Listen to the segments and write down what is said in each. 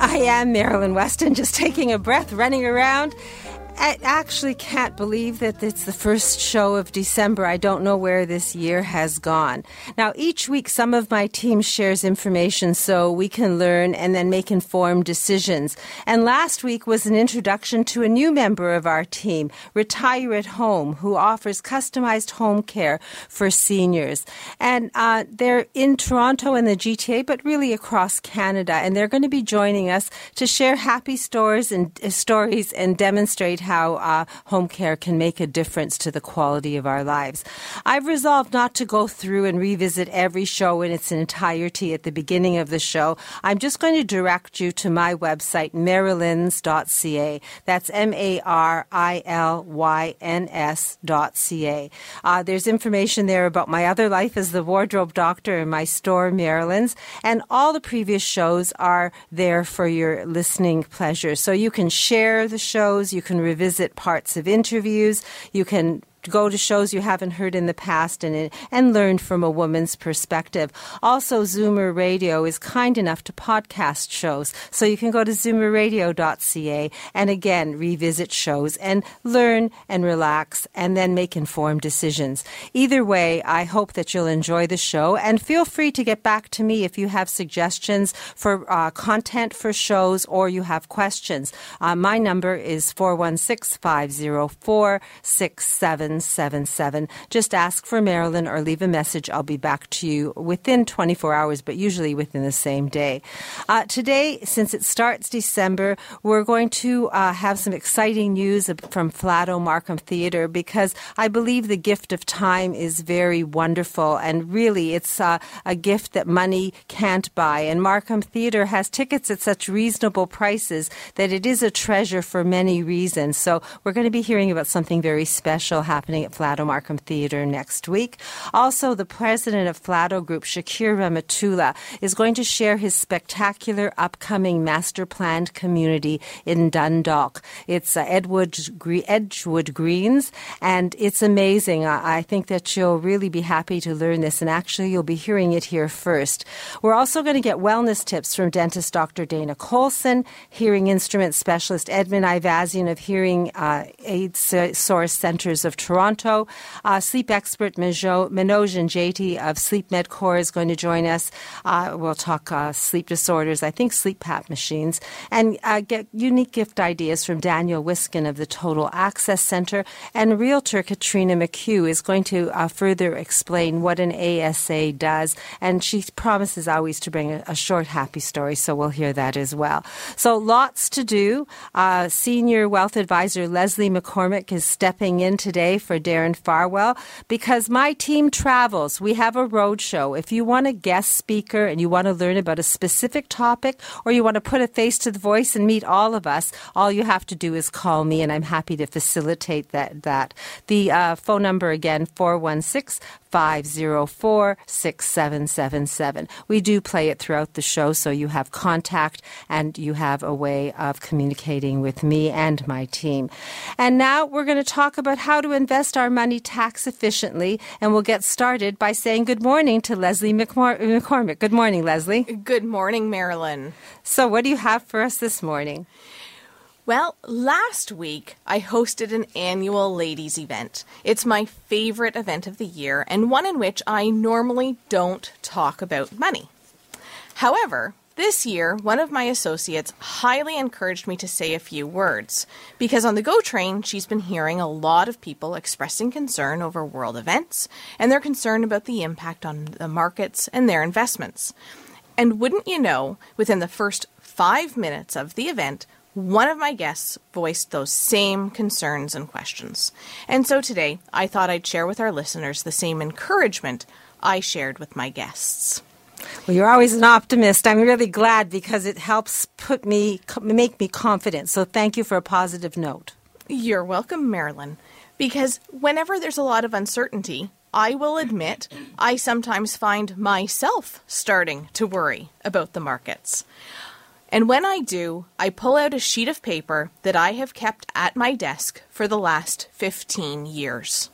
I am Marilyn Weston, just taking a breath, running around. I actually can't believe that it's the first show of December. I don't know where this year has gone. Now, each week, some of my team shares information so we can learn and then make informed decisions. And last week was an introduction to a new member of our team, Retire at Home, who offers customized home care for seniors. And uh, they're in Toronto and the GTA, but really across Canada. And they're going to be joining us to share happy stories and uh, stories and demonstrate how uh, home care can make a difference to the quality of our lives. I've resolved not to go through and revisit every show in its entirety at the beginning of the show. I'm just going to direct you to my website, marilyns.ca. That's M A R I L Y N S.ca. Uh, there's information there about my other life as the wardrobe doctor and my store, Marilyn's, and all the previous shows are there for your listening pleasure. So you can share the shows, you can revisit parts of interviews, you can go to shows you haven't heard in the past and and learn from a woman's perspective. Also, Zoomer Radio is kind enough to podcast shows, so you can go to zoomerradio.ca and again revisit shows and learn and relax and then make informed decisions. Either way, I hope that you'll enjoy the show and feel free to get back to me if you have suggestions for uh, content for shows or you have questions. Uh, my number is 416 504 6777. Just ask for Marilyn or leave a message. I'll be back to you within 24 hours, but usually within the same day. Uh, today, since it starts December, we're going to uh, have some exciting news from Flato Markham Theatre because I believe the gift of time is very wonderful and really it's uh, a gift that money can't buy. And Markham Theatre has tickets at such reasonable prices that it is a treasure for many reasons. So we're going to be hearing about something very special happening at Flato Markham Theatre next week. Also, the president of Flato Group, Shakir Rehmatullah, is going to share his spectacular upcoming master planned community in Dundalk. It's uh, Edgewood Greens, and it's amazing. I, I think that you'll really be happy to learn this, and actually, you'll be hearing it here first. We're also going to get wellness tips from dentist Dr. Dana Colson, hearing instrument specialist Edmund Ivazian of Hearing uh, Aid Source Centers of Toronto, uh, sleep expert Manoj Jati of Sleep MedCore is going to join us. Uh, we'll talk uh, sleep disorders, I think sleep PAP machines, and uh, get unique gift ideas from Daniel Wiskin of the Total Access Center. And realtor Katrina McHugh is going to uh, further explain what an ASA does. And she promises always to bring a, a, short, happy story, so we'll hear that as well. So lots to do. Uh, Senior Wealth Advisor Leslie McCormick is stepping in today for Darren Farwell because my team travels. We have a road show. If you want a guest speaker and you want to learn about a specific topic or you want to put a face to the voice and meet all of us, all you have to do is call me and I'm happy to facilitate that. that. The uh, phone number again, 416 504 6777. We do play it throughout the show, so you have contact and you have a way of communicating with me and my team. And now we're going to talk about how to our money tax efficiently, and we'll get started by saying good morning to Leslie McMor- McCormick. Good morning, Leslie. Good morning, Marilyn. So, what do you have for us this morning? Well, last week I hosted an annual ladies event. It's my favorite event of the year and one in which I normally don't talk about money. However, This year, one of my associates highly encouraged me to say a few words because on the GO train, she's been hearing a lot of people expressing concern over world events and their concern about the impact on the markets and their investments. And wouldn't you know, within the first five minutes of the event, one of my guests voiced those same concerns and questions. And so today, I thought I'd share with our listeners the same encouragement I shared with my guests. Well, you're always an optimist. I'm really glad because it helps put me make me confident. So thank you for a positive note. You're welcome, Marilyn. Because whenever there's a lot of uncertainty, I will admit I sometimes find myself starting to worry about the markets. And when I do, I pull out a sheet of paper that I have kept at my desk for the last 15 years.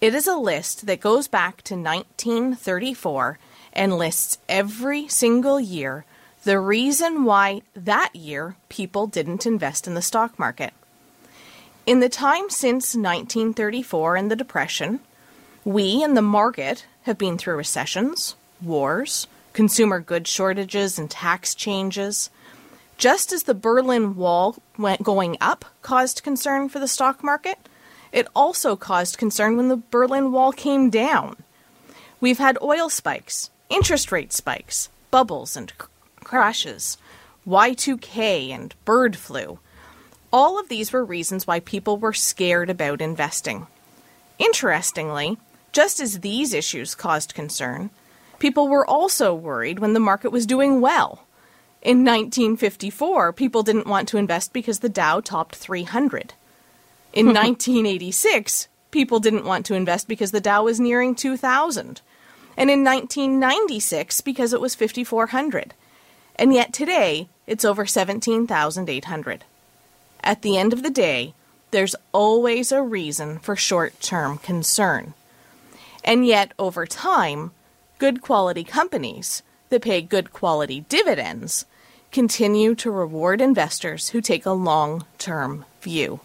It is a list that goes back to 1934 and lists every single year the reason why that year people didn't invest in the stock market. In the time since 1934 and the Depression, we and the market have been through recessions, wars, consumer goods shortages, and tax changes. Just as the Berlin Wall went going up caused concern for the stock market, it also caused concern when the Berlin Wall came down. We've had oil spikes, interest rate spikes, bubbles and cr- crashes, Y2K and bird flu. All of these were reasons why people were scared about investing. Interestingly, just as these issues caused concern, people were also worried when the market was doing well. In 1954, people didn't want to invest because the Dow topped 300. In 1986, people didn't want to invest because the Dow was nearing 2000 and in 1996 because it was 5,400. And yet today, it's over 17,800. At the end of the day, there's always a reason for short term concern. And yet, over time, good quality companies that pay good quality dividends continue to reward investors who take a long term view.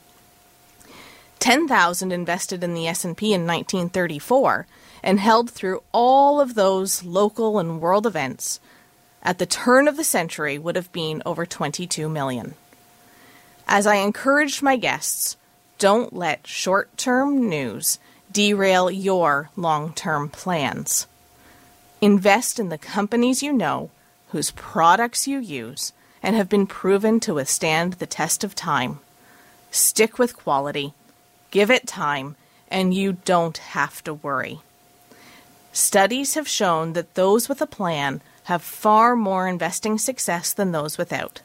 10,000 invested in the S&P in 1934 and held through all of those local and world events, at the turn of the century would have been over 22 million. As I encouraged my guests, don't let short term news derail your long term plans. Invest in the companies you know, whose products you use, and have been proven to withstand the test of time. Stick with quality, give it time, and you don't have to worry. Studies have shown that those with a plan have far more investing success than those without.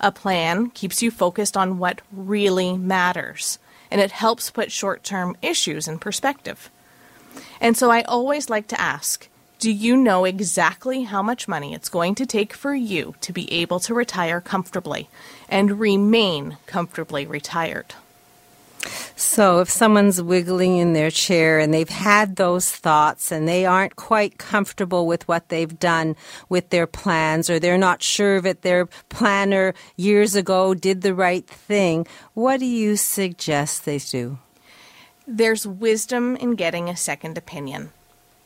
A plan keeps you focused on what really matters, and it helps put short term issues in perspective. And so I always like to ask do you know exactly how much money it's going to take for you to be able to retire comfortably and remain comfortably retired? So, if someone's wiggling in their chair and they've had those thoughts and they aren't quite comfortable with what they've done with their plans, or they're not sure that their planner years ago did the right thing, what do you suggest they do? There's wisdom in getting a second opinion.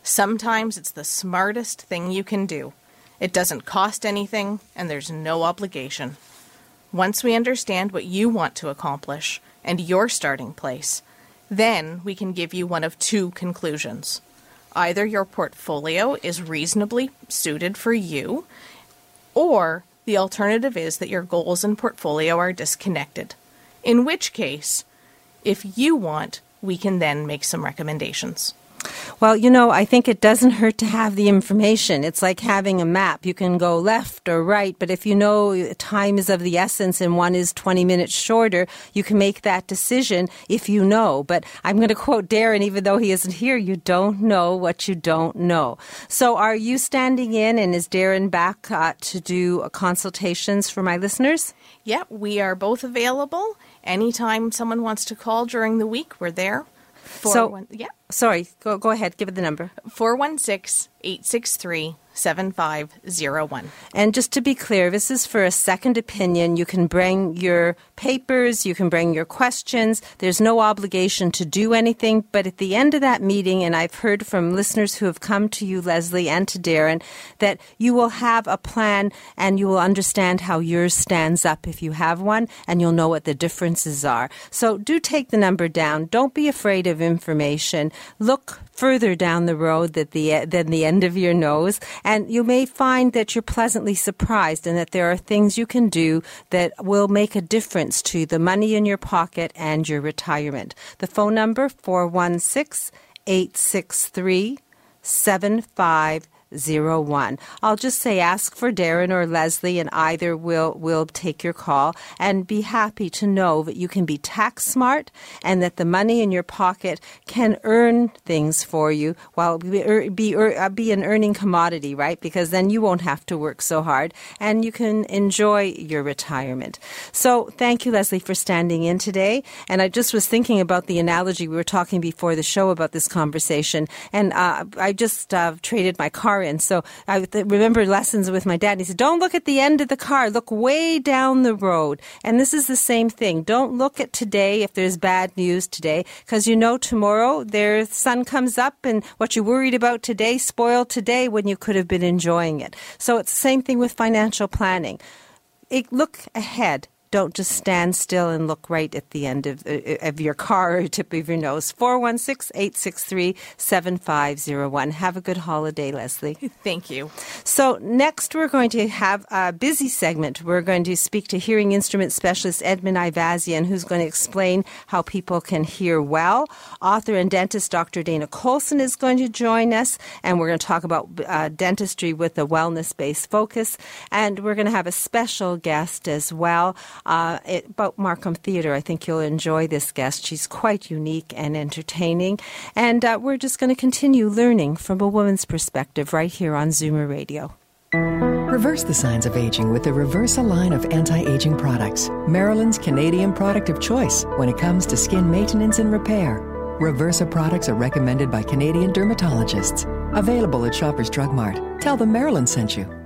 Sometimes it's the smartest thing you can do. It doesn't cost anything, and there's no obligation. Once we understand what you want to accomplish, and your starting place, then we can give you one of two conclusions. Either your portfolio is reasonably suited for you, or the alternative is that your goals and portfolio are disconnected. In which case, if you want, we can then make some recommendations. Well, you know, I think it doesn't hurt to have the information. It's like having a map. You can go left or right, but if you know time is of the essence and one is 20 minutes shorter, you can make that decision if you know. But I'm going to quote Darren, even though he isn't here, you don't know what you don't know. So are you standing in and is Darren back uh, to do consultations for my listeners? Yeah, we are both available. Anytime someone wants to call during the week, we're there. For so, one, yeah. Sorry, go, go ahead. Give it the number. 416 863 7501. And just to be clear, this is for a second opinion. You can bring your papers, you can bring your questions. There's no obligation to do anything. But at the end of that meeting, and I've heard from listeners who have come to you, Leslie, and to Darren, that you will have a plan and you will understand how yours stands up if you have one, and you'll know what the differences are. So do take the number down. Don't be afraid of information. Look further down the road than the, than the end of your nose. And you may find that you're pleasantly surprised and that there are things you can do that will make a difference to the money in your pocket and your retirement. The phone number 416 863 01. I'll just say ask for Darren or Leslie and either will will take your call and be happy to know that you can be tax smart and that the money in your pocket can earn things for you while be be, uh, be an earning commodity, right? Because then you won't have to work so hard and you can enjoy your retirement. So thank you Leslie for standing in today and I just was thinking about the analogy we were talking before the show about this conversation and uh, I just uh, traded my car in. So I remember lessons with my dad. He said, Don't look at the end of the car, look way down the road. And this is the same thing. Don't look at today if there's bad news today, because you know tomorrow their sun comes up and what you worried about today spoiled today when you could have been enjoying it. So it's the same thing with financial planning. It, look ahead don't just stand still and look right at the end of, uh, of your car or tip of your nose. 416 863 7501. Have a good holiday, Leslie. Thank you. So, next we're going to have a busy segment. We're going to speak to hearing instrument specialist Edmund Ivazian, who's going to explain how people can hear well. Author and dentist Dr. Dana Colson is going to join us, and we're going to talk about uh, dentistry with a wellness based focus. And we're going to have a special guest as well uh, it, about Markham Theatre. I think you'll enjoy this guest. She's quite unique and entertaining. And uh, we're just going to continue learning from a woman's perspective right here on Zoomer Radio. Reverse the signs of aging with the Reversa line of anti aging products, Marilyn's Canadian product of choice when it comes to skin maintenance and repair. Reversa products are recommended by Canadian dermatologists. Available at Shoppers Drug Mart. Tell them Maryland sent you.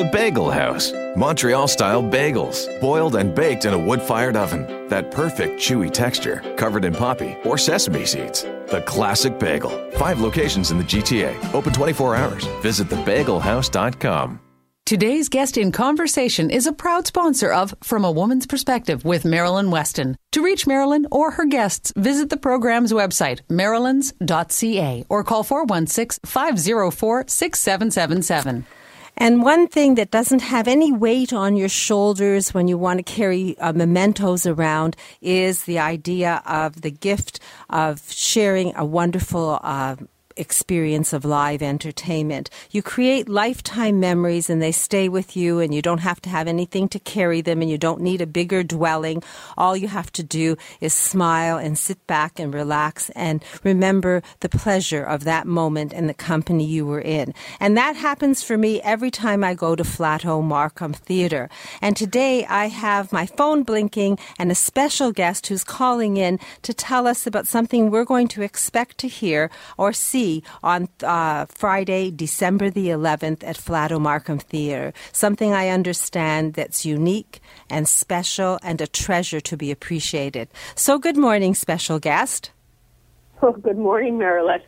The Bagel House. Montreal style bagels, boiled and baked in a wood fired oven. That perfect chewy texture, covered in poppy or sesame seeds. The classic bagel. Five locations in the GTA, open 24 hours. Visit thebagelhouse.com. Today's guest in conversation is a proud sponsor of From a Woman's Perspective with Marilyn Weston. To reach Marilyn or her guests, visit the program's website, marilyns.ca, or call 416 504 6777. And one thing that doesn't have any weight on your shoulders when you want to carry uh, mementos around is the idea of the gift of sharing a wonderful uh, experience of live entertainment. You create lifetime memories and they stay with you and you don't have to have anything to carry them and you don't need a bigger dwelling. All you have to do is smile and sit back and relax and remember the pleasure of that moment and the company you were in. And that happens for me every time I go to Flato Markham Theatre. And today I have my phone blinking and a special guest who's calling in to tell us about something we're going to expect to hear or see see on uh, Friday, December the 11th at Flato Markham Theatre. Something I understand that's unique and special and a treasure to be appreciated. So, good morning, special guest. Oh, good morning, Marilyn.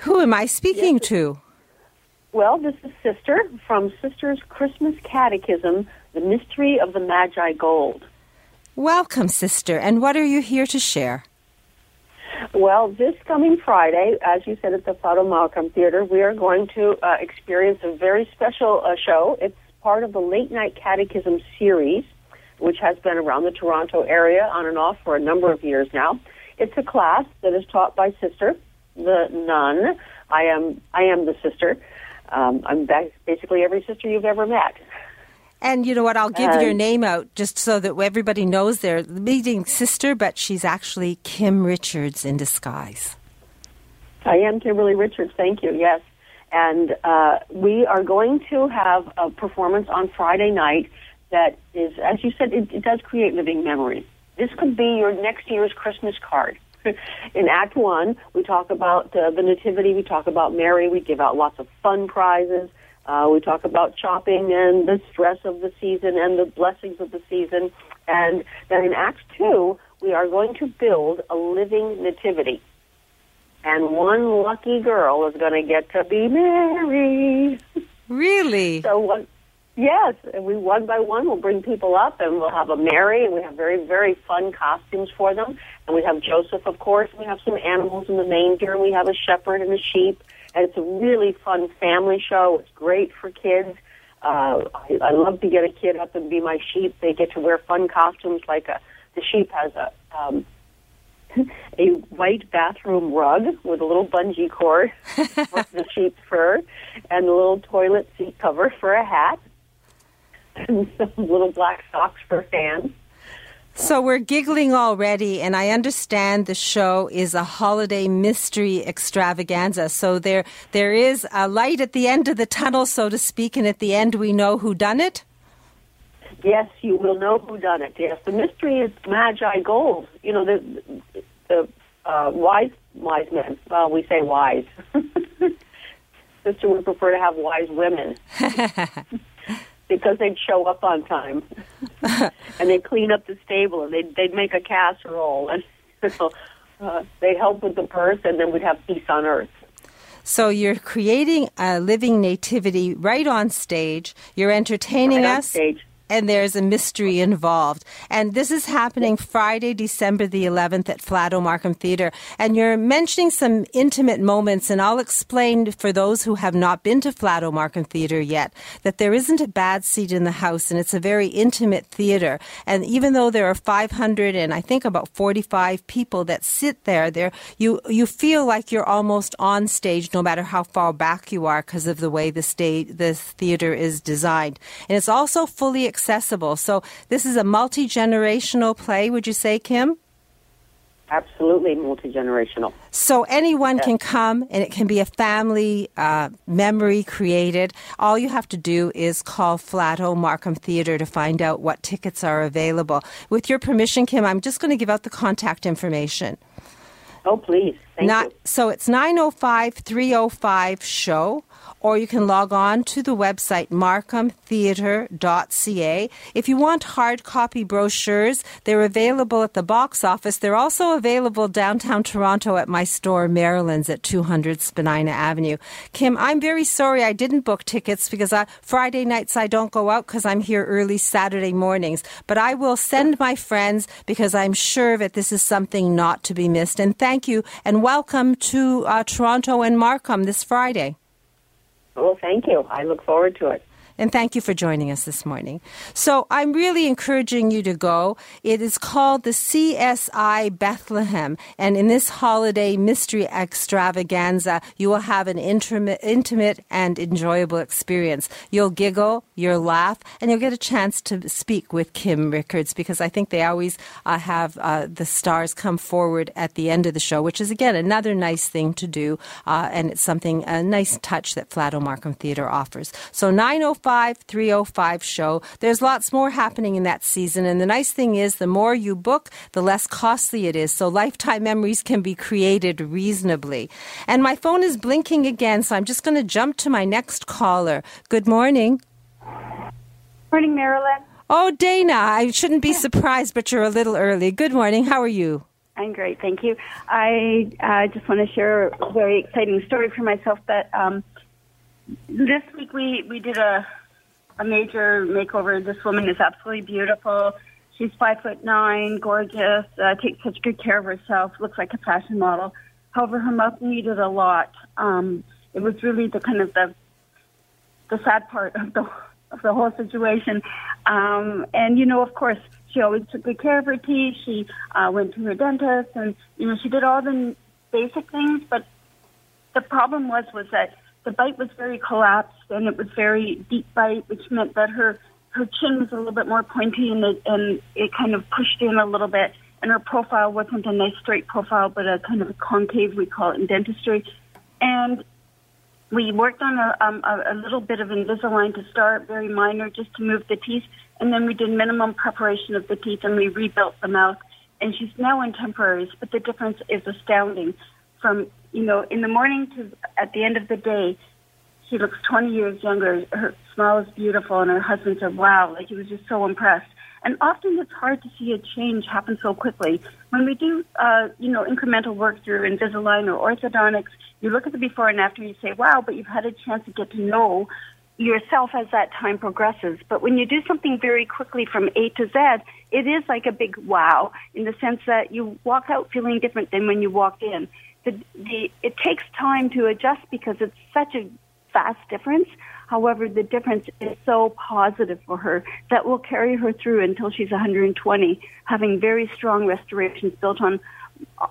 Who am I speaking yes. to? Well, this is Sister from Sister's Christmas Catechism, The Mystery of the Magi Gold. Welcome, Sister. And what are you here to share? Well, this coming Friday, as you said at the Flato Markham Theater, we are going to uh, experience a very special uh, show. It's part of the Late Night Catechism series, which has been around the Toronto area on and off for a number of years now. it's a class that is taught by Sister, the nun. I am I am the sister. Um, I'm basically every sister you've ever met. And you know what? I'll give your name out just so that everybody knows they're the meeting sister, but she's actually Kim Richards in disguise. I am Kimberly Richards. Thank you. Yes, and uh, we are going to have a performance on Friday night that is, as you said, it, it does create living memories. This could be your next year's Christmas card. In Act One, we talk about uh, the Nativity. We talk about Mary. We give out lots of fun prizes. Uh, we talk about shopping and the stress of the season and the blessings of the season. And then in Act Two, we are going to build a living nativity. And one lucky girl is going to get to be Mary. Really? So one, yes, and we one by one will bring people up, and we'll have a Mary, and we have very very fun costumes for them, and we have Joseph, of course. We have some animals in the manger, and we have a shepherd and a sheep, and it's a really fun family show. It's great for kids. Uh, I, I love to get a kid up and be my sheep. They get to wear fun costumes. Like a, the sheep has a um, a white bathroom rug with a little bungee cord for the sheep's fur, and a little toilet seat cover for a hat, and some little black socks for fans. So we're giggling already, and I understand the show is a holiday mystery extravaganza. So there, there is a light at the end of the tunnel, so to speak, and at the end we know who done it. Yes, you will know who done it. Yes, the mystery is Magi Gold. You know the the uh, wise wise men. Well, we say wise. Sister would prefer to have wise women. because they'd show up on time and they'd clean up the stable and they'd they'd make a casserole and so uh, they'd help with the purse and then we'd have peace on earth. So you're creating a living nativity right on stage. You're entertaining right us. Stage and there's a mystery involved. And this is happening Friday, December the 11th at Flato Markham Theatre. And you're mentioning some intimate moments, and I'll explain for those who have not been to Flato Markham Theatre yet that there isn't a bad seat in the house, and it's a very intimate theatre. And even though there are 500 and I think about 45 people that sit there, there you you feel like you're almost on stage, no matter how far back you are, because of the way the stage the theatre is designed. And it's also fully accessible. So this is a multi generational play, would you say, Kim? Absolutely multi generational. So anyone can come, and it can be a family uh, memory created. All you have to do is call Flato Markham Theatre to find out what tickets are available. With your permission, Kim, I'm just going to give out the contact information. Oh, please. Thank Not, you. So it's 905 305 show or you can log on to the website markhamtheatre.ca. If you want hard copy brochures, they're available at the box office. They're also available downtown Toronto at my store, Marilyn's, at 200 Spadina Avenue. Kim, I'm very sorry I didn't book tickets because I, Friday nights I don't go out because I'm here early Saturday mornings. But I will send my friends because I'm sure that this is something not to be missed. And thank you and welcome to uh, Toronto and Markham this Friday. Well, thank you. I look forward to it. And thank you for joining us this morning. So I'm really encouraging you to go. It is called the CSI Bethlehem. And in this holiday mystery extravaganza, you will have an intimate, intimate and enjoyable experience. You'll giggle, you'll laugh, and you'll get a chance to speak with Kim Richards because I think they always uh, have uh, the stars come forward at the end of the show, which is again another nice thing to do. Uh, and it's something, a nice touch that Flato Markham Theatre offers. So 905 305 show. There's lots more happening in that season. And the nice thing is, the more you book, the less costly it is. So lifetime memories can be created reasonably. And my phone is blinking again, so I'm just going to jump to my next caller. Good morning. Morning, Marilyn. Oh, Dana, I shouldn't be surprised, but you're a little early. Good morning. How are you? I'm great, thank you. I uh, just want to share a very exciting story for myself that um, this week we, we did a a major makeover. This woman is absolutely beautiful. She's five foot nine, gorgeous, uh, takes such good care of herself, looks like a fashion model. However, her mouth needed a lot. Um, it was really the kind of the the sad part of the of the whole situation. Um, and you know, of course, she always took good care of her teeth. She uh, went to her dentist, and you know she did all the basic things. But the problem was was that the bite was very collapsed, and it was very deep bite, which meant that her her chin was a little bit more pointy, and it, and it kind of pushed in a little bit. And her profile wasn't a nice straight profile, but a kind of a concave, we call it in dentistry. And we worked on a, um, a, a little bit of Invisalign to start, very minor, just to move the teeth, and then we did minimum preparation of the teeth, and we rebuilt the mouth. And she's now in temporaries, but the difference is astounding. From you know, in the morning to at the end of the day, she looks 20 years younger. Her smile is beautiful, and her husband said, "Wow!" Like he was just so impressed. And often it's hard to see a change happen so quickly. When we do, uh, you know, incremental work through Invisalign or orthodontics, you look at the before and after, and you say, "Wow!" But you've had a chance to get to know yourself as that time progresses. But when you do something very quickly from A to Z, it is like a big wow in the sense that you walk out feeling different than when you walked in. The, the, it takes time to adjust because it's such a fast difference. However, the difference is so positive for her that will carry her through until she's 120, having very strong restorations built on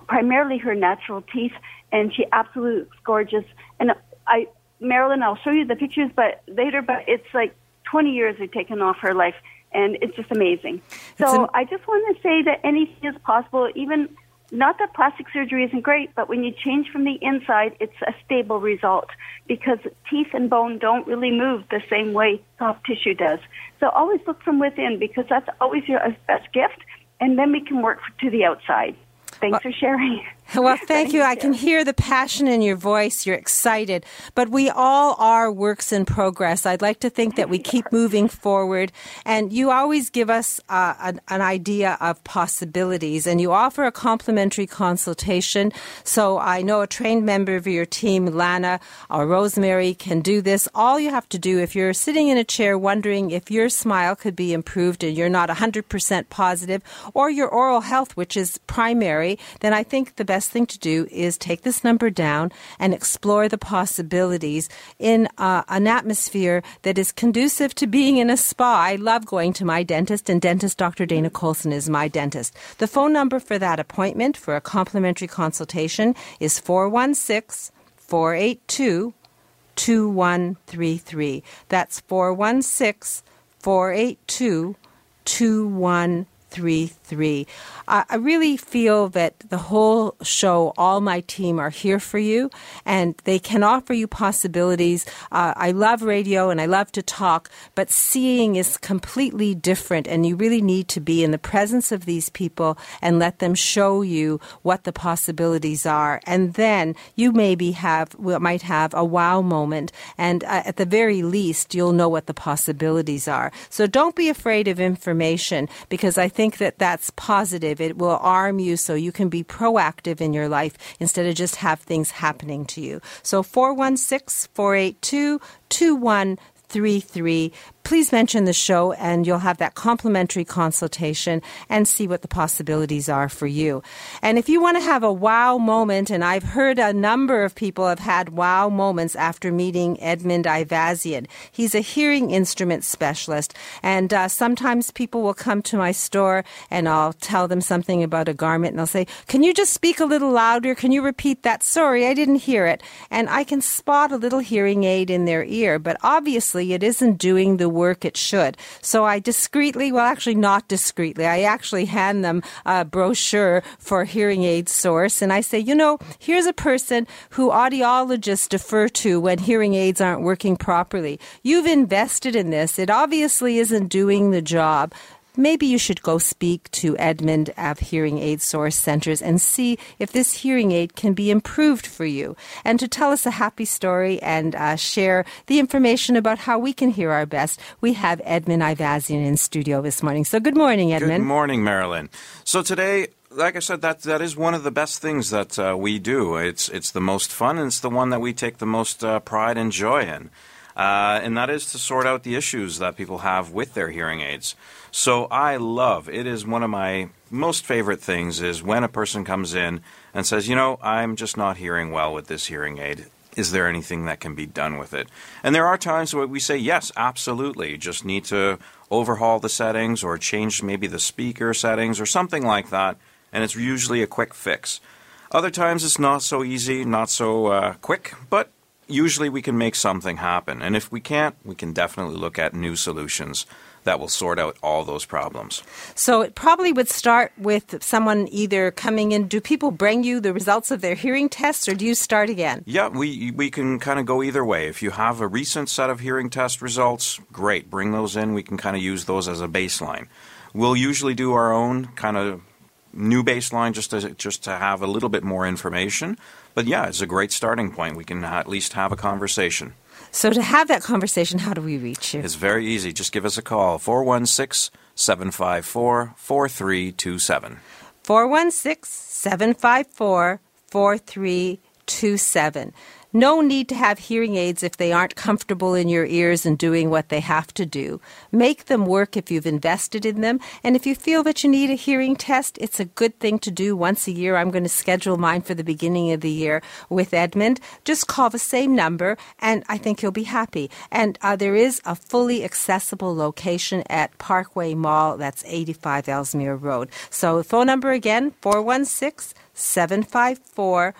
primarily her natural teeth, and she absolutely looks gorgeous. And I, Marilyn, I'll show you the pictures, but later. But it's like 20 years have taken off her life, and it's just amazing. So I just want to say that anything is possible. Even not that plastic surgery isn't great, but when you change from the inside, it's a stable result because teeth and bone don't really move the same way soft tissue does. So always look from within because that's always your best gift, and then we can work to the outside. Thanks well, for sharing. Well, thank you. I can hear the passion in your voice. You're excited. But we all are works in progress. I'd like to think that we keep moving forward. And you always give us uh, an, an, idea of possibilities. And you offer a complimentary consultation. So I know a trained member of your team, Lana or Rosemary, can do this. All you have to do, if you're sitting in a chair wondering if your smile could be improved and you're not 100% positive, or your oral health, which is primary, then I think the best best thing to do is take this number down and explore the possibilities in uh, an atmosphere that is conducive to being in a spa. I love going to my dentist, and dentist Dr. Dana Colson is my dentist. The phone number for that appointment for a complimentary consultation is 416 482 2133. That's 416 482 2133. I really feel that the whole show, all my team are here for you and they can offer you possibilities. Uh, I love radio and I love to talk, but seeing is completely different and you really need to be in the presence of these people and let them show you what the possibilities are. And then you maybe have, might have a wow moment and uh, at the very least, you'll know what the possibilities are. So don't be afraid of information because I think that that's positive it will arm you so you can be proactive in your life instead of just have things happening to you. So 416 482 2133 please mention the show and you'll have that complimentary consultation and see what the possibilities are for you. And if you want to have a wow moment, and I've heard a number of people have had wow moments after meeting Edmund Ivazian. He's a hearing instrument specialist, and uh, sometimes people will come to my store and I'll tell them something about a garment and they'll say, Can you just speak a little louder? Can you repeat that? Sorry, I didn't hear it. And I can spot a little hearing aid in their ear, but obviously it isn't doing the work it should. So I discreetly, well, actually not discreetly, I actually hand them a brochure for hearing aid source. And I say, you know, here's a person who audiologists defer to when hearing aids aren't working properly. You've invested in this. It obviously isn't doing the job maybe you should go speak to Edmund of Hearing Aid Source Centers and see if this hearing aid can be improved for you. And to tell us a happy story and uh, share the information about how we can hear our best, we have Edmund Ivazian in studio this morning. So good morning, Edmund. Good morning, Marilyn. So today, like I said, that that is one of the best things that uh, we do. It's it's the most fun, and it's the one that we take the most uh, pride and joy in, uh, and that is to sort out the issues that people have with their hearing aids. So I love it is one of my most favorite things is when a person comes in and says, "You know, I'm just not hearing well with this hearing aid." is there anything that can be done with it? And there are times where we say, yes, absolutely. You just need to overhaul the settings or change maybe the speaker settings or something like that. And it's usually a quick fix. Other times it's not so easy, not so uh, quick, but usually we can make something happen. And if we can't, we can definitely look at new solutions that will sort out all those problems. So it probably would start with someone either coming in. Do people bring you the results of their hearing tests, or do you start again? Yeah, we we can kind of go either way. If you have a recent set of hearing test results, great, bring those in. We can kind of use those as a baseline. We'll usually do our own kind of new baseline just to just to have a little bit more information. But yeah, it's a great starting point. We can at least have a conversation. So, to have that conversation, how do we reach you? It's very easy. Just give us a call 416 754 4327. 416 754 4327. No need to have hearing aids if they aren't comfortable in your ears and doing what they have to do. Make them work if you've invested in them. And if you feel that you need a hearing test, it's a good thing to do once a year. I'm going to schedule mine for the beginning of the year with Edmund. Just call the same number and I think you'll be happy. And uh, there is a fully accessible location at Parkway Mall. That's 85 Ellesmere Road. So phone number again, 416 754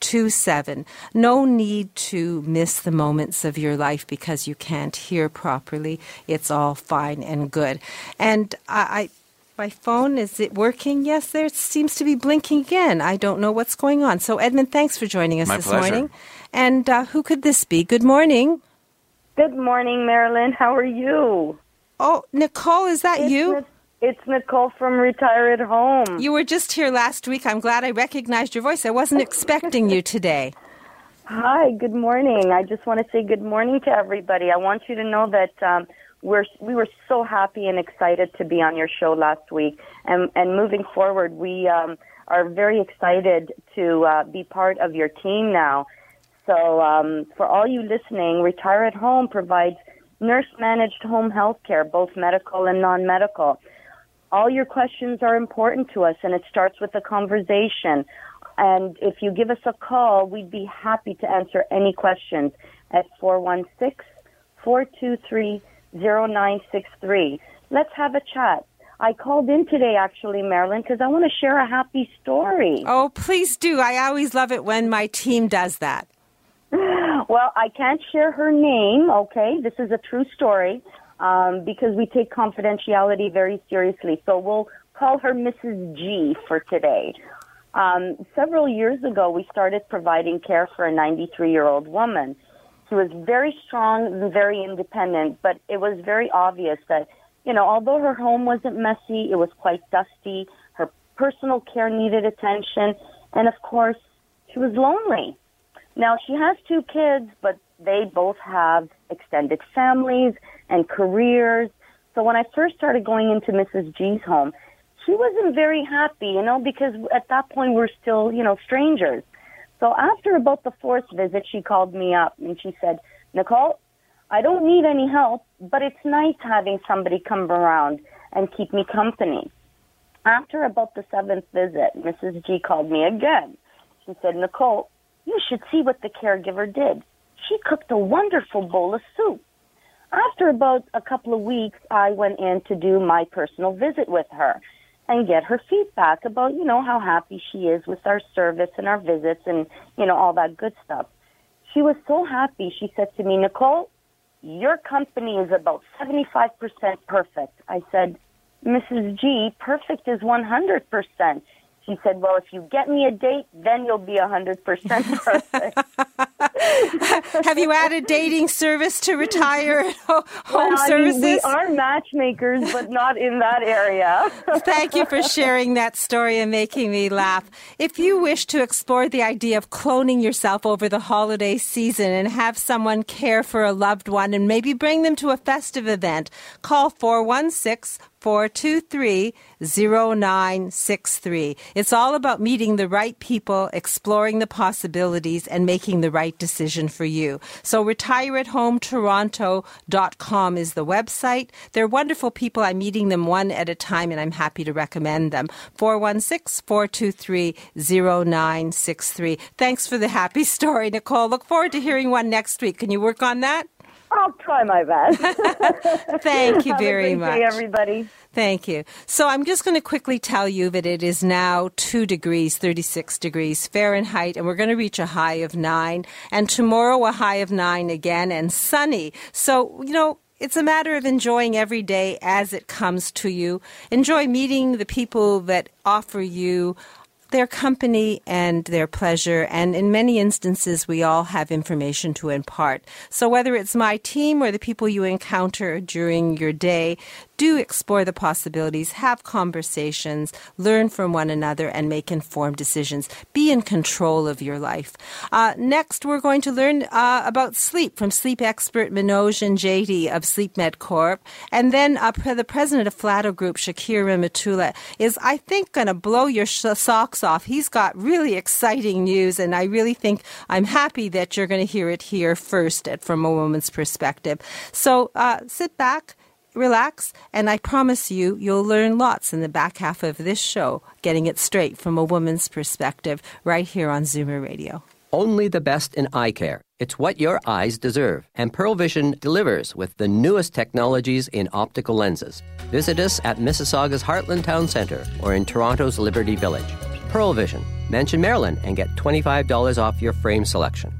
4327. No need to miss the moments of your life because you can't hear properly. It's all fine and good. And I, I my phone is it working? Yes, there seems to be blinking again. I don't know what's going on. So Edmund, thanks for joining us My this pleasure. morning. And uh, who could this be? Good morning. Good morning, Marilyn. How are you? Oh, Nicole, is that It's you? Nic- it's Nicole from Retire at Home. You were just here last week. I'm glad I recognized your voice. I wasn't expecting you today. Hi, good morning. I just want to say good morning to everybody. I want you to know that um, we're we were so happy and excited to be on your show last week, and and moving forward, we um, are very excited to uh, be part of your team now. So, um, for all you listening, Retire at Home provides nurse managed home health care, both medical and non medical. All your questions are important to us, and it starts with a conversation. And if you give us a call, we'd be happy to answer any questions at 416 423 0963. Let's have a chat. I called in today, actually, Marilyn, because I want to share a happy story. Oh, please do. I always love it when my team does that. Well, I can't share her name, okay? This is a true story um, because we take confidentiality very seriously. So we'll call her Mrs. G for today. Um, several years ago, we started providing care for a 93 year old woman. She was very strong and very independent, but it was very obvious that, you know, although her home wasn't messy, it was quite dusty. Her personal care needed attention. And of course, she was lonely. Now she has two kids, but they both have extended families and careers. So when I first started going into Mrs. G's home, she wasn't very happy, you know, because at that point we're still, you know, strangers. So after about the fourth visit, she called me up and she said, Nicole, I don't need any help, but it's nice having somebody come around and keep me company. After about the seventh visit, Mrs. G called me again. She said, Nicole, you should see what the caregiver did. She cooked a wonderful bowl of soup. After about a couple of weeks, I went in to do my personal visit with her and get her feedback about, you know, how happy she is with our service and our visits and, you know, all that good stuff. She was so happy. She said to me, Nicole, your company is about 75% perfect. I said, Mrs. G, perfect is 100%. She said, well, if you get me a date, then you'll be a 100% perfect. Have you added dating service to retire home well, I services? mean, we are matchmakers, but not in that area. Thank you for sharing that story and making me laugh. If you wish to explore the idea of cloning yourself over the holiday season and have someone care for a loved one and maybe bring them to a festive event, call 416 423 0963. It's all about meeting the right people, exploring the possibilities, and making the right decision for you. So, retireathometoronto.com is the website. They're wonderful people. I'm meeting them one at a time, and I'm happy to recommend them. 416 423 0963. Thanks for the happy story, Nicole. Look forward to hearing one next week. Can you work on that? I'll try my best. Thank you very much. day, everybody. Thank you. So I'm just going to quickly tell you that it is now 2 degrees, 36 degrees Fahrenheit, and we're going to reach a high of 9. And tomorrow, a high of 9 again, and sunny. So, you know, it's a matter of enjoying every day as it comes to you. Enjoy meeting the people that offer you their company and their pleasure. And in many instances, we all have information to impart. So whether it's my team or the people you encounter during your day, do explore the possibilities, have conversations, learn from one another, and make informed decisions. Be in control of your life. Uh, next, we're going to learn uh, about sleep from sleep expert Manoj and JD of SleepMed Corp. And then uh, the president of Flato Group, Shakir Matula, is, I think, going to blow your sh- socks off. He's got really exciting news, and I really think I'm happy that you're going to hear it here first at, from a woman's perspective. So uh, sit back relax, and I promise you, you'll learn lots in the back half of this show, getting it straight from a woman's perspective, right here on Zoomer Radio. Only the best in eye care. It's what your eyes deserve. And Pearle Vision delivers with the newest technologies in optical lenses. Visit us at Mississauga's Heartland Town Centre or in Toronto's Liberty Village. Pearle Vision. Mention Marilyn and get $25 off your frame selection.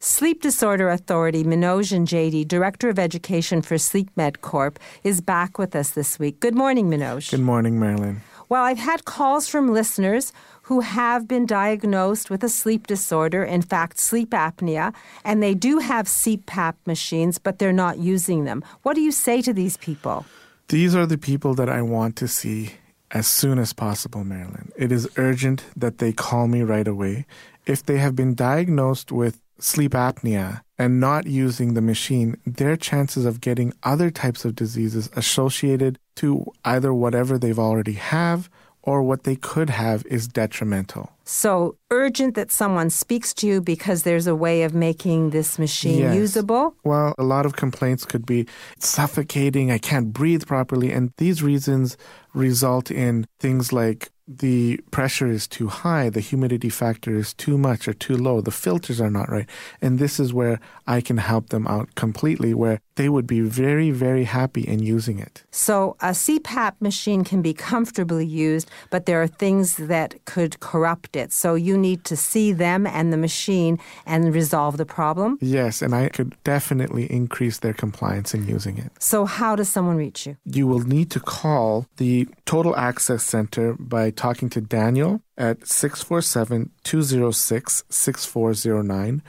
Sleep Disorder Authority, Manoj and JD, Director of Education for SleepMed Corp, is back with us this week. Good morning, Manoj. Good morning, Marilyn. Well, I've had calls from listeners who have been diagnosed with a sleep disorder, in fact, sleep apnea, and they do have CPAP machines, but they're not using them. What do you say to these people? These are the people that I want to see as soon as possible, Marilyn. It is urgent that they call me right away. If they have been diagnosed with sleep apnea and not using the machine, their chances of getting other types of diseases associated to either whatever they've already have or what they could have is detrimental. So urgent that someone speaks to you because there's a way of making this machine Yes. usable. Well, a lot of complaints could be suffocating, I can't breathe properly, and these reasons result in things like the pressure is too high, the humidity factor is too much or too low, the filters are not right. And this is where I can help them out completely, where they would be very, very happy in using it. So a CPAP machine can be comfortably used, but there are things that could corrupt it. So you need to see them and the machine and resolve the problem. Yes, and I could definitely increase their compliance in using it. So how does someone reach you? you will need to call the Total Access Center by talking to Daniel at 647 206 6409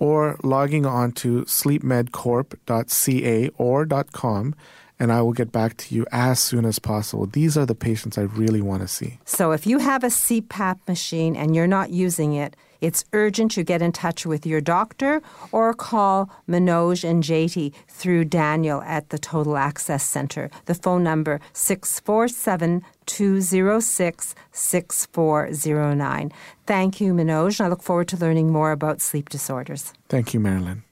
or logging on to sleepmedcorp.ca or .com and I will get back to you as soon as possible. These are the patients I really want to see. So if you have a CPAP machine and you're not using it, it's urgent you get in touch with your doctor or call Manoj and JT through Daniel at the Total Access Center. The phone number 647 206 6409. Thank you, Manoj. and I look forward to learning more about sleep disorders. Thank you, Marilyn.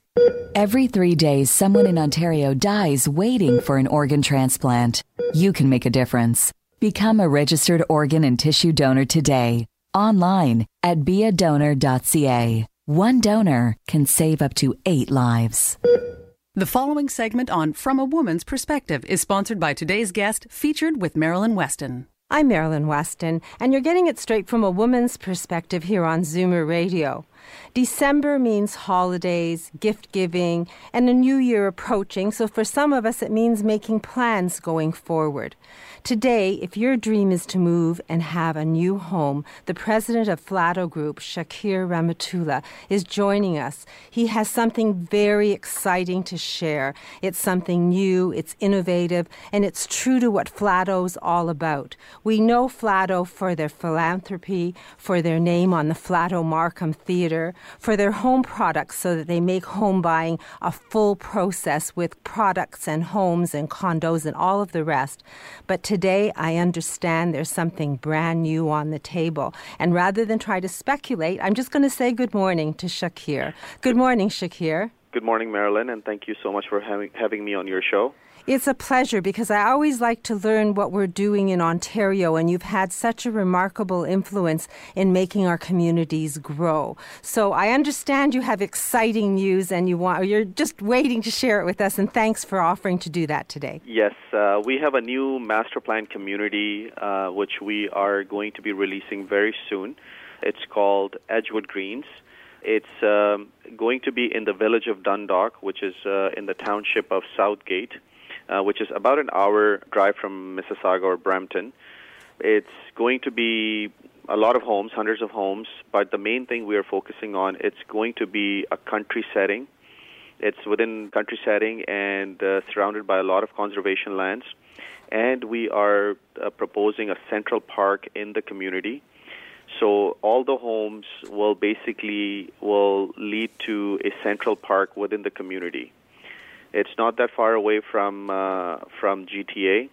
Every three days, someone in Ontario dies waiting for an organ transplant. You can make a difference. Become a registered organ and tissue donor today. Online at beadonor.ca. One donor can save up to eight lives. The following segment on From a Woman's Perspective is sponsored by today's guest, featured with Marilyn Weston. I'm Marilyn Weston, and you're getting it straight from a woman's perspective here on Zoomer Radio. December means holidays, gift giving, and a new year approaching, so for some of us it means making plans going forward. Today, if your dream is to move and have a new home, the president of Flato Group, Shakir Rehmatullah, is joining us. He has something very exciting to share. It's something new, it's innovative, and it's true to what Flato's all about. We know Flato for their philanthropy, for their name on the Flato Markham Theatre, for their home products so that they make home buying a full process with products and homes and condos and all of the rest. But today I understand there's something brand new on the table. And rather than try to speculate, I'm just going to say good morning to Shakir. Good morning, Shakir. Good morning, Marilyn, and thank you so much for having, having me on your show. It's a pleasure because I always like to learn what we're doing in Ontario, and you've had such a remarkable influence in making our communities grow. So I understand you have exciting news, and you want you're just waiting to share it with us. And thanks for offering to do that today. Yes, uh, we have a new master plan community uh, which we are going to be releasing very soon. It's called Edgewood Greens. It's um, going to be in the village of Dundalk, which is uh, in the township of Southgate uh, which is about an hour drive from Mississauga or Brampton. It's going to be a lot of homes, hundreds of homes, but the main thing we are focusing on it's going to be a country setting. It's within country setting and uh, surrounded by a lot of conservation lands, and we are uh, proposing a central park in the community. So all the homes will basically will lead to a central park within the community. It's not that far away from uh, from GTA,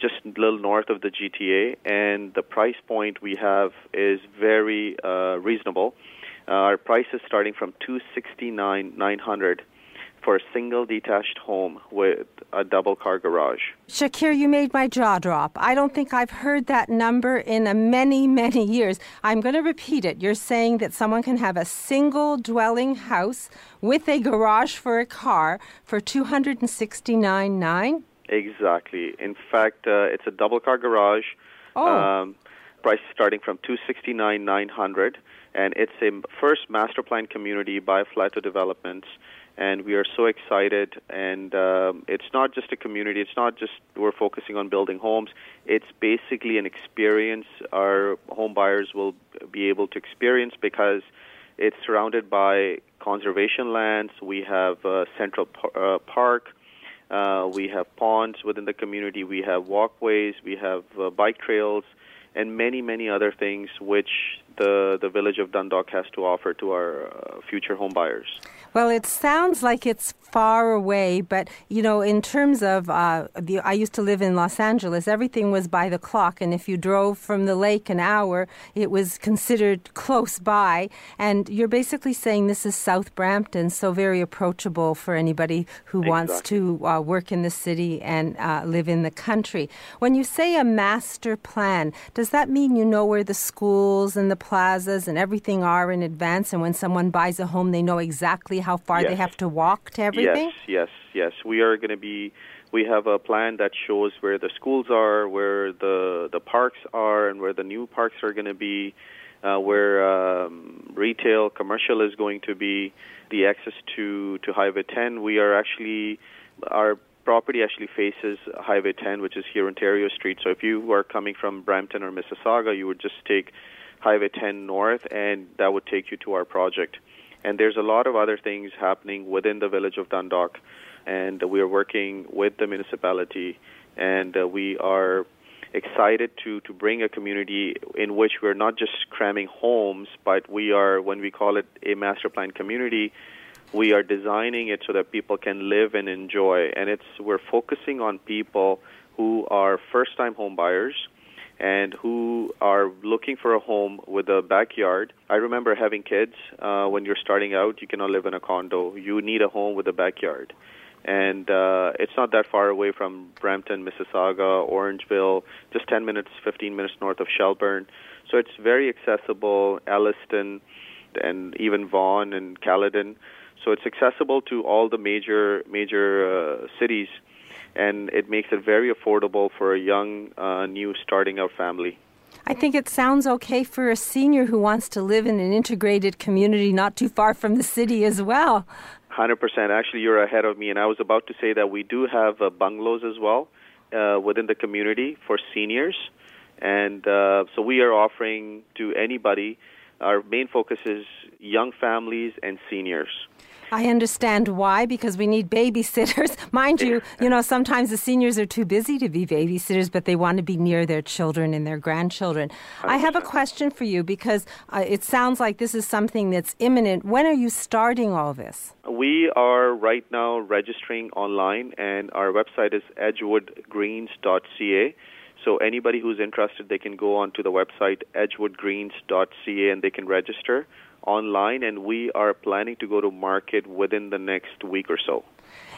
just a little north of the GTA, and the price point we have is very uh, reasonable. Uh, our price is starting from two sixty nine nine hundred for a single detached home with a double car garage. Shakir, you made my jaw drop. I don't think I've heard that number in a many, many years. I'm going to repeat it. You're saying that someone can have a single dwelling house with a garage for a car for 269.9? Exactly. In fact, uh, it's a double car garage. Oh. Um, price starting from 269.900 and it's a first master plan community by Flato Developments and we are so excited. And um, it's not just a community. It's not just we're focusing on building homes. It's basically an experience our home buyers will be able to experience because it's surrounded by conservation lands. We have uh, Central par- uh, Park. Uh, we have ponds within the community. We have walkways. We have uh, bike trails, and many, many other things which the the village of Dundalk has to offer to our uh, future home buyers. Well, it sounds like it's far away, but you know, in terms of uh, the, I used to live in Los Angeles. Everything was by the clock, and if you drove from the lake an hour, it was considered close by. And you're basically saying this is South Brampton, so very approachable for anybody who exactly. wants to uh, work in the city and uh, live in the country. When you say a master plan, does that mean you know where the schools and the plazas and everything are in advance? And when someone buys a home, they know exactly how far yes. they have to walk to everything? Yes, yes, yes. We are going to be. We have a plan that shows where the schools are, where the the parks are, and where the new parks are going to be, uh, where um, retail, commercial is going to be, the access to to Highway 10. We are actually our property actually faces Highway 10, which is here Ontario Street. So if you are coming from Brampton or Mississauga, you would just take Highway 10 north, and that would take you to our project. And there's a lot of other things happening within the village of Dundalk, and we are working with the municipality, and uh, we are excited to, to bring a community in which we're not just cramming homes, but we are, when we call it a master plan community, we are designing it so that people can live and enjoy. And it's we're focusing on people who are first-time home buyers and who are looking for a home with a backyard. I remember having kids. Uh, when you're starting out, you cannot live in a condo. You need a home with a backyard. And uh, it's not that far away from Brampton, Mississauga, Orangeville, just 10 minutes, 15 minutes north of Shelburne. So it's very accessible, Alliston, and even Vaughan and Caledon. So it's accessible to all the major major uh, cities and it makes it very affordable for a young, uh, new starting out family. I think it sounds okay for a senior who wants to live in an integrated community not too far from the city as well. 100%. Actually, you're ahead of me, and I was about to say that we do have uh, bungalows as well uh, within the community for seniors. And uh, so we are offering to anybody, our main focus is young families and seniors. I understand why, because we need babysitters. Mind you, you know, sometimes the seniors are too busy to be babysitters, but they want to be near their children and their grandchildren. I, have a question for you because uh, it sounds like this is something that's imminent. When are you starting all this? We are right now registering online, and our website is edgewoodgreens.ca. So anybody who's interested, they can go onto the website edgewoodgreens.ca and they can register online. And we are planning to go to market within the next week or so.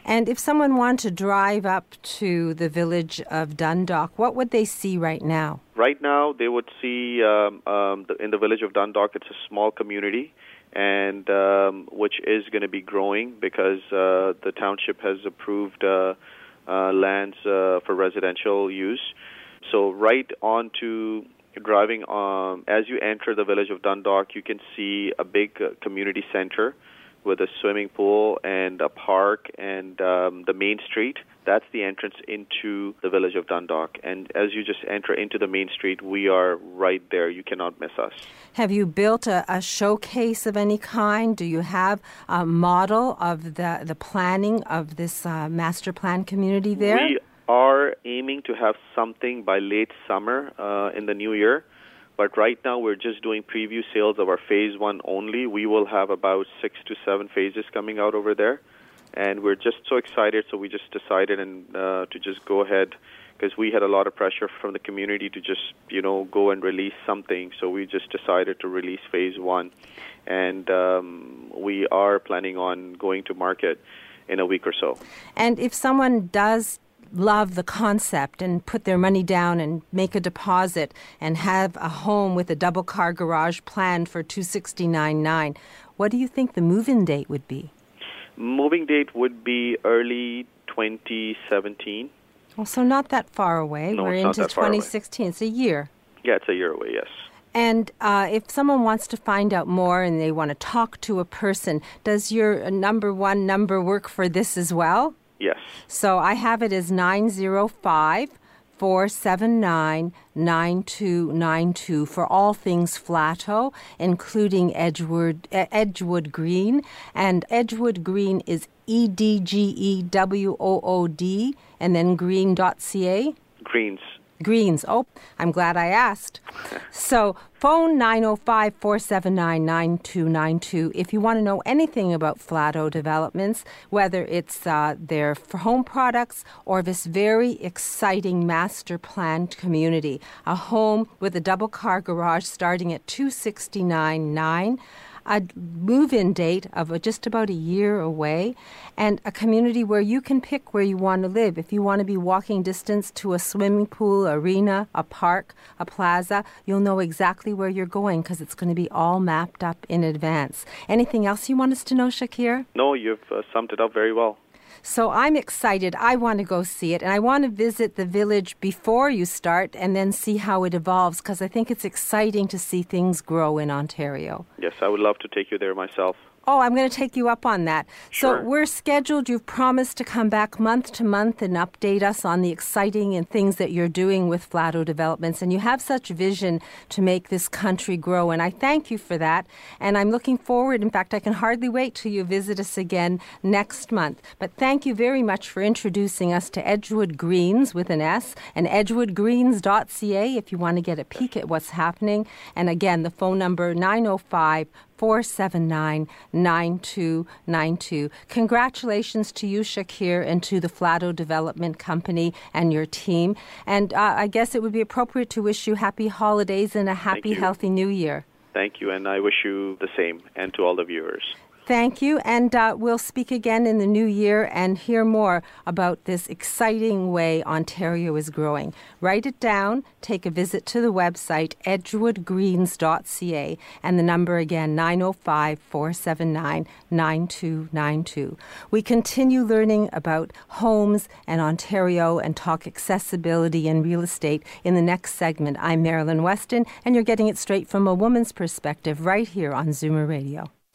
And if someone wanted to drive up to the village of Dundalk, what would they see right now? Right now, they would see um, um, the, in the village of Dundalk, it's a small community, and um, which is going to be growing because uh, the township has approved uh, uh, lands uh, for residential use. So right on to driving um, as you enter the village of Dundalk, you can see a big uh, community center with a swimming pool and a park and um, the main street. That's the entrance into the village of Dundalk. And as you just enter into the main street, we are right there. You cannot miss us. Have you built a, a showcase of any kind? Do you have a model of the, the planning of this uh, master plan community there? We are aiming to have something by late summer uh, in the new year. But right now, we're just doing preview sales of our phase one only. We will have about six to seven phases coming out over there. And we're just so excited, so we just decided and uh, to just go ahead because we had a lot of pressure from the community to just you know go and release something. So we just decided to release phase one, and um, we are planning on going to market in a week or so. And if someone does love the concept and put their money down and make a deposit and have a home with a double car garage planned for 269.9 what do you think the move-in date would be? Moving date would be early 2017 well so not that far away. No, we're into not that far away. 2016 it's a year. Yeah it's a year away yes. And uh, if someone wants to find out more and they want to talk to a person, does your uh, number one number work for this as well? Yes. So I have it as 905 479 9292 for all things Flato, including Edgewood, Edgewood Green. And Edgewood Green is E D G E W O O D and then green.ca. Greens. Greens. Oh, I'm glad I asked. So, phone 905 479 9292 if you want to know anything about Flato Developments, whether it's uh, their home products or this very exciting master planned community. A home with a double car garage starting at 269.9 a move in date of just about a year away, and a community where you can pick where you want to live. If you want to be walking distance to a swimming pool, arena, a park, a plaza, you'll know exactly where you're going because it's going to be all mapped up in advance. Anything else you want us to know, Shakir? No, you've uh, summed it up very well. So I'm excited. I want to go see it, and I want to visit the village before you start and then see how it evolves because I think it's exciting to see things grow in Ontario. Yes, I would love to take you there myself. Oh, I'm going to take you up on that. Sure. So we're scheduled. You've promised to come back month to month and update us on the exciting and things that you're doing with Flato Developments. And you have such vision to make this country grow. And I thank you for that. And I'm looking forward. In fact, I can hardly wait till you visit us again next month. But thank you very much for introducing us to Edgewood Greens with an S and edgewoodgreens.ca if you want to get a peek at what's happening. And again, the phone number 905 479 9292. Congratulations to you, Shakir, and to the Flato Development Company and your team. And uh, I guess it would be appropriate to wish you happy holidays and a happy, healthy new year. Thank you, and I wish you the same, and to all the viewers. Thank you, and uh, we'll speak again in the new year and hear more about this exciting way Ontario is growing. Write it down, take a visit to the website edgewoodgreens.ca, and the number again 905 479 9292. We continue learning about homes and Ontario and talk accessibility and real estate in the next segment. I'm Marilyn Weston, and you're getting it straight from a woman's perspective right here on Zoomer Radio.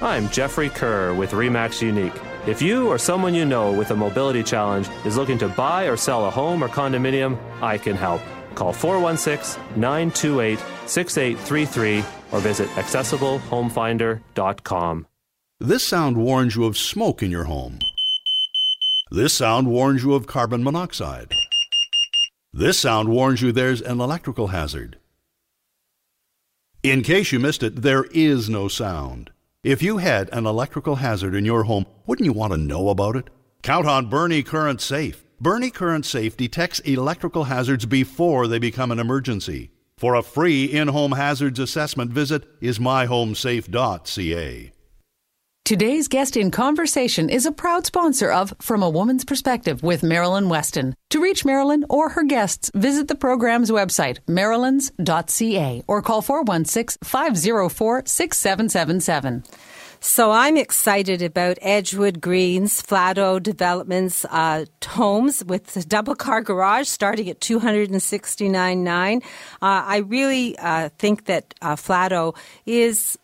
I'm Jeffrey Kerr with REMAX Unique. If you or someone you know with a mobility challenge is looking to buy or sell a home or condominium, I can help. Call 416 928 6833 or visit accessiblehomefinder.com. This sound warns you of smoke in your home. This sound warns you of carbon monoxide. This sound warns you there's an electrical hazard. In case you missed it, there is no sound. If you had an electrical hazard in your home, wouldn't you want to know about it? Count on Bernie Current Safe. Bernie Current Safe detects electrical hazards before they become an emergency. For a free in home hazards assessment, visit ismyhomesafe.ca. Today's guest in conversation is a proud sponsor of From a Woman's Perspective with Marilyn Weston. To reach Marilyn or her guests, visit the program's website, marilyns.ca, or call 416 504 6777. So I'm excited about Edgewood Greens, Flato Developments uh, homes with the double car garage starting at two hundred and sixty nine nine. Uh, I really uh, think that uh, Flato is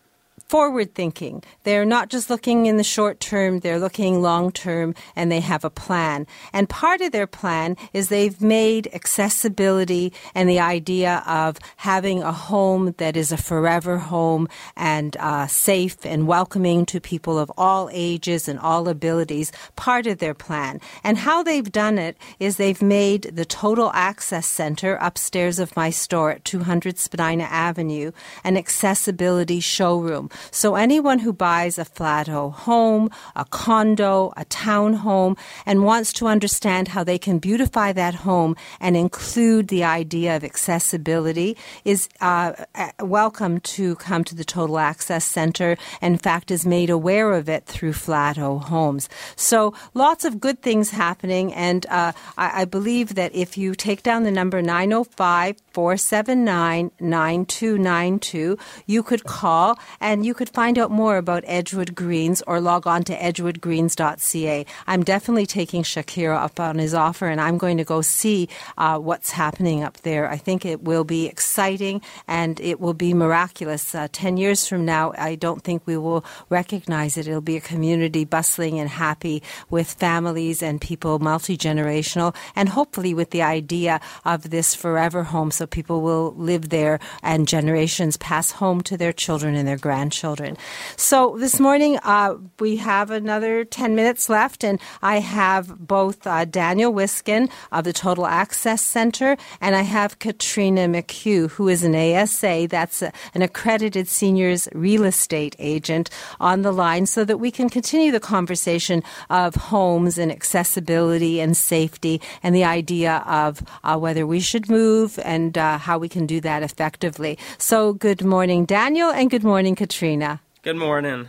forward thinking. They're not just looking in the short term, they're looking long term and they have a plan. And part of their plan is they've made accessibility and the idea of having a home that is a forever home and uh, safe and welcoming to people of all ages and all abilities part of their plan. And how they've done it is they've made the Total Access Center upstairs of my store at 200 Spadina Avenue an accessibility showroom. So anyone who buys a Flato home, a condo, a townhome, and wants to understand how they can beautify that home and include the idea of accessibility is uh, welcome to come to the Total Access Center. In fact, is made aware of it through Flato Homes. So lots of good things happening, and uh, I, I believe that if you take down the number 905 479 9292, you could call and you could find out more about Edgewood Greens or log on to edgewoodgreens.ca. I'm definitely taking Shakir up on his offer and I'm going to go see uh, what's happening up there. I think it will be exciting and it will be miraculous. Uh, 10 years from now, I don't think we will recognize it. It'll be a community bustling and happy with families and people multi generational and hopefully with the idea of this forever home so people will live there and generations pass home to their children and their grandchildren. So this morning uh, we have another 10 minutes left, and I have both uh, Daniel Wiskin of the Total Access Center and I have Katrina McHugh, who is an ASA, that's a, an accredited seniors real estate agent, on the line so that we can continue the conversation of homes and accessibility and safety and the idea of uh, whether we should move and uh, how we can do that effectively. So, good morning, Daniel, and good morning, Katrina. Good morning.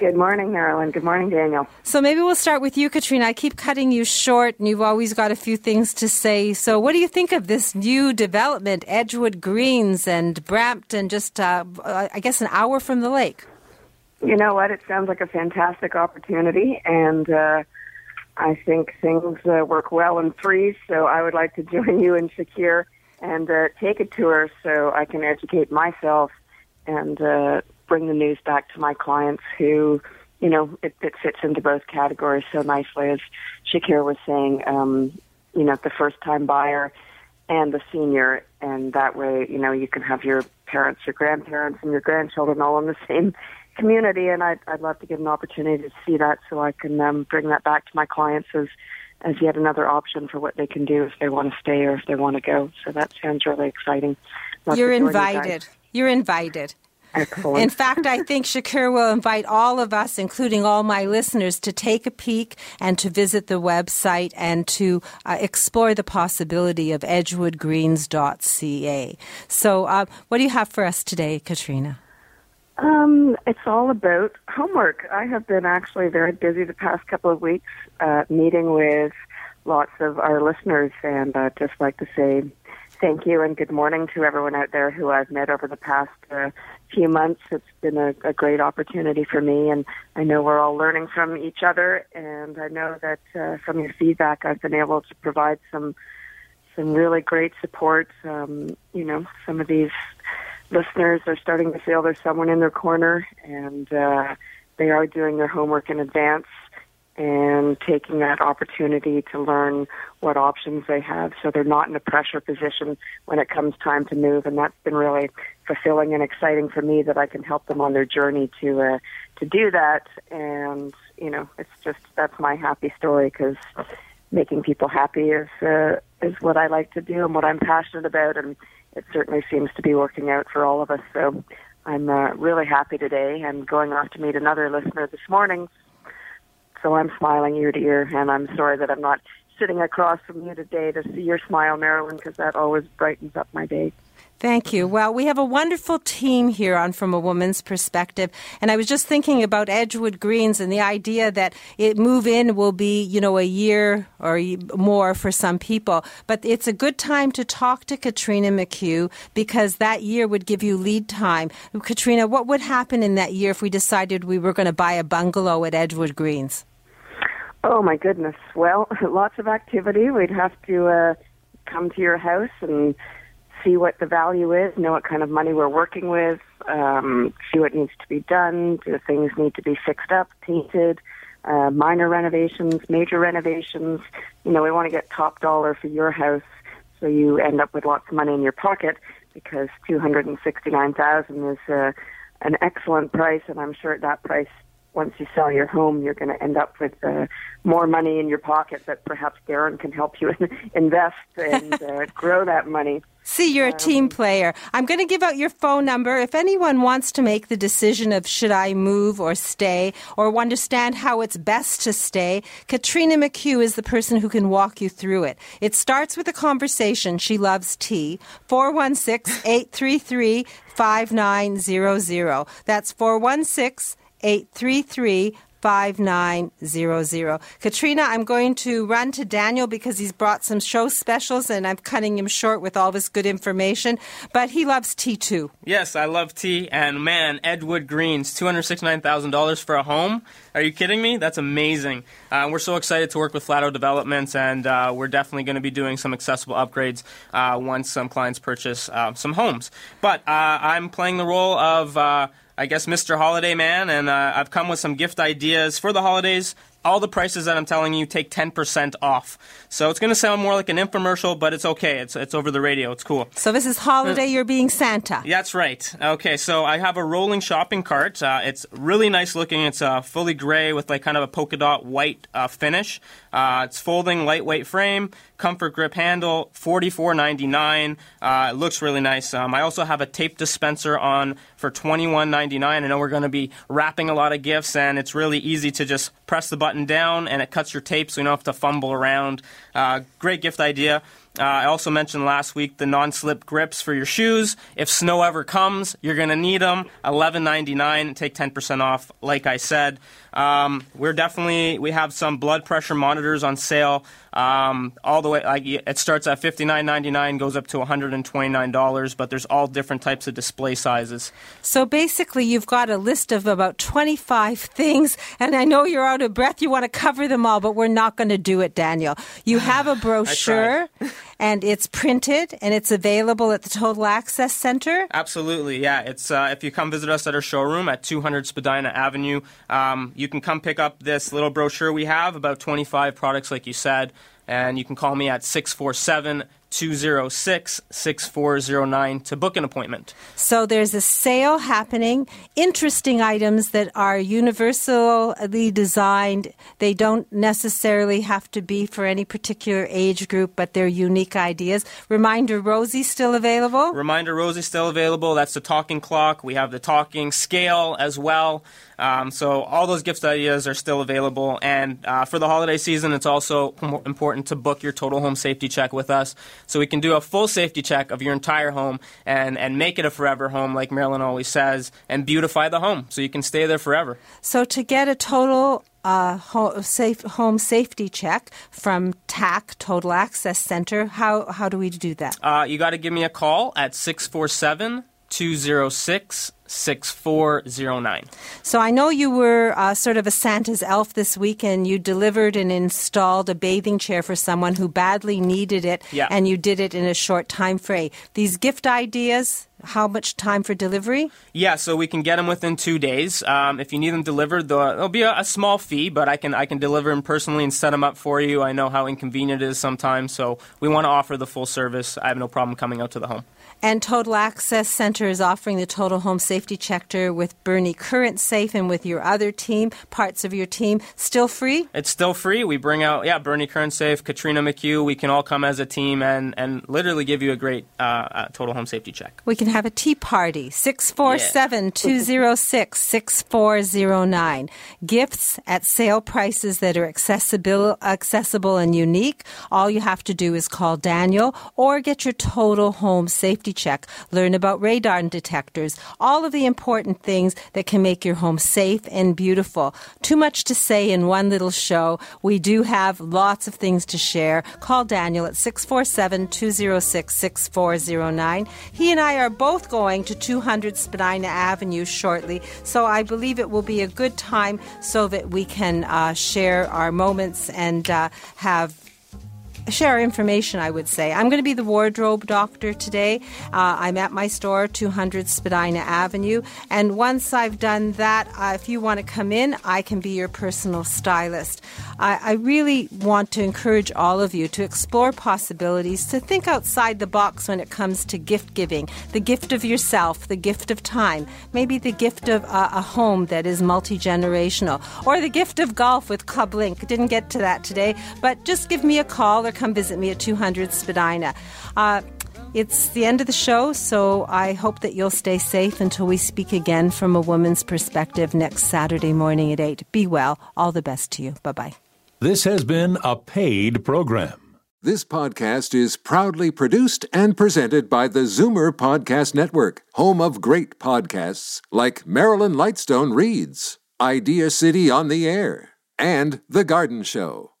Good morning, Marilyn. Good morning, Daniel. So maybe we'll start with you, Katrina. I keep cutting you short, and you've always got a few things to say. So, what do you think of this new development, Edgewood Greens and Brampton, just, uh, I guess, an hour from the lake? You know what? It sounds like a fantastic opportunity, and uh, I think things uh, work well in threes. So, I would like to join you and Shakir and uh, take a tour so I can educate myself and uh, bring the news back to my clients who, you know, it, it fits into both categories so nicely. As Shakir was saying, um, you know, the first time buyer and the senior, and that way, you know, you can have your parents, your grandparents, and your grandchildren all in the same community. And I'd, I'd love to get an opportunity to see that so I can um, bring that back to my clients as as yet another option for what they can do if they want to stay or if they want to go. So that sounds really exciting. Love You're invited. You You're invited. Excellent. In fact, I think Shakir will invite all of us, including all my listeners, to take a peek and to visit the website and to uh, explore the possibility of edgewoodgreens.ca. So, uh, what do you have for us today, Katrina? Um, it's all about homework. I have been actually very busy the past couple of weeks, uh, meeting with lots of our listeners, and uh, just like to say thank you and good morning to everyone out there who I've met over the past uh, few months. It's been a, a great opportunity for me, and I know we're all learning from each other. And I know that uh, from your feedback, I've been able to provide some some really great support. Um, you know, some of these listeners are starting to feel there's someone in their corner, and uh, they are doing their homework in advance and taking that opportunity to learn what options they have. So they're not in a pressure position when it comes time to move and that's been really fulfilling and exciting for me that I can help them on their journey to uh, to do that. And you know it's just that's my happy story because making people happy is uh, is what I like to do and what I'm passionate about and it certainly seems to be working out for all of us so I'm uh, really happy today I'm going off to meet another listener this morning so I'm smiling ear to ear, and I'm sorry that I'm not sitting across from you today to see your smile, Marilyn, because that always brightens up my day. Thank you. Well, we have a wonderful team here on From a Woman's Perspective. And I was just thinking about Edgewood Greens and the idea that it move in will be, you know, a year or more for some people. But it's a good time to talk to Katrina McHugh because that year would give you lead time. Katrina, what would happen in that year if we decided we were going to buy a bungalow at Edgewood Greens? Oh my goodness. Well, lots of activity. We'd have to uh, come to your house and see what the value is, know what kind of money we're working with, um, see what needs to be done. Do things need to be fixed up, painted, uh, minor renovations, major renovations? You know, we want to get top dollar for your house so you end up with lots of money in your pocket because 269000 is uh, an excellent price, and I'm sure at that price once you sell your home, you're going to end up with uh, more money in your pocket that perhaps Darren can help you invest and uh, grow that money. See, you're a team player. I'm going to give out your phone number. If anyone wants to make the decision of should I move or stay or understand how it's best to stay, Katrina McHugh is the person who can walk you through it. It starts with a conversation. She loves tea. 416 833 5900. That's 416 833 5900. Katrina, I'm going to run to Daniel because he's brought some show specials and I'm cutting him short with all this good information. But he loves tea too. Yes, I love tea. And man, Edgewood Greens, $269,000 for a home. Are you kidding me? That's amazing. Uh, we're so excited to work with Flato Developments, and uh, we're definitely going to be doing some accessible upgrades uh, once some clients purchase uh, some homes. But uh, I'm playing the role of uh, I guess, Mr. Holiday Man, and uh, I've come with some gift ideas for the holidays. All the prices that I'm telling you take 10% off. So it's going to sound more like an infomercial, but it's okay. It's, it's over the radio. It's cool. So this is holiday, you're being Santa. That's right. Okay, so I have a rolling shopping cart. Uh, it's really nice looking. It's uh, fully gray with like kind of a polka dot white uh, finish. Uh, it's folding, lightweight frame, comfort grip handle, forty-four ninety-nine. Uh, it looks really nice. Um, I also have a tape dispenser on for twenty-one ninety-nine. I know we're going to be wrapping a lot of gifts, and it's really easy to just press the button down, and it cuts your tape, so you don't have to fumble around. Uh, great gift idea. Uh, I also mentioned last week the non-slip grips for your shoes. If snow ever comes, you're going to need them. Eleven ninety nine. Take ten percent off. Like I said, um, we're definitely we have some blood pressure monitors on sale. Um, all the way, like it starts at fifty nine ninety nine, goes up to one hundred and twenty nine dollars. But there's all different types of display sizes. So basically, you've got a list of about twenty five things, and I know you're out of breath. You want to cover them all, but we're not going to do it, Daniel. You have a brochure, and it's printed, and it's available at the Total Access Center. Absolutely, yeah. It's uh, if you come visit us at our showroom at two hundred Spadina Avenue. Um, you can come pick up this little brochure we have, about 25 products, like you said, and you can call me at 647 206 6409 to book an appointment. So there's a sale happening. Interesting items that are universally designed. They don't necessarily have to be for any particular age group, but they're unique ideas. Reminder Rosie still available? Reminder Rosie still available. That's the talking clock. We have the talking scale as well. Um, so all those gift ideas are still available. And uh, for the holiday season, it's also important to book your total home safety check with us. So we can do a full safety check of your entire home and, and make it a forever home, like Marilyn always says, and beautify the home so you can stay there forever. So to get a total uh, home, safe, home safety check from TAC Total Access Center, how, how do we do that? Uh, you got to give me a call at 647 206 6409. So I know you were uh, sort of a Santa's elf this week and you delivered and installed a bathing chair for someone who badly needed it Yeah. and you did it in a short time frame. These gift ideas, how much time for delivery? Yeah, so we can get them within two days. Um, if you need them delivered, though, there'll be a, a small fee, but I can I can deliver them personally and set them up for you. I know how inconvenient it is sometimes, so we want to offer the full service. I have no problem coming out to the home. And Total Access Center is offering the Total Home Safety Checker with Bernie Current Safe and with your other team, parts of your team, still free? It's still free. We bring out, yeah, Bernie Current Kernsafe, Katrina McHugh. We can all come as a team and, and literally give you a great uh, uh, total home safety check. We can have a tea party. 647 206 6409. Gifts at sale prices that are accessible, accessible and unique. All you have to do is call Daniel or get your total home safety check. Learn about radar detectors, all of the important things that can make your home safe and beautiful. Too much to say in one little show. We do have lots of things to share. Call Daniel at 647 206 6409. He and I are both going to 200 Spadina Avenue shortly, so I believe it will be a good time so that we can uh, share our moments and uh, have share information, I would say. I'm going to be the wardrobe doctor today. Uh, I'm at my store, 200 Spadina Avenue. And once I've done that, uh, if you want to come in, I can be your personal stylist. I, I really want to encourage all of you to explore possibilities, to think outside the box when it comes to gift giving the gift of yourself, the gift of time, maybe the gift of uh, a home that is multi generational, or the gift of golf with Club Link. Didn't get to that today, but just give me a call or come visit me at 200 Spadina. Uh, it's the end of the show, so I hope that you'll stay safe until we speak again from a woman's perspective next Saturday morning at 8. Be well. All the best to you. Bye bye. This has been a paid program. This podcast is proudly produced and presented by the Zoomer Podcast Network, home of great podcasts like Marilyn Lightstone Reads, Idea City on the Air, and The Garden Show.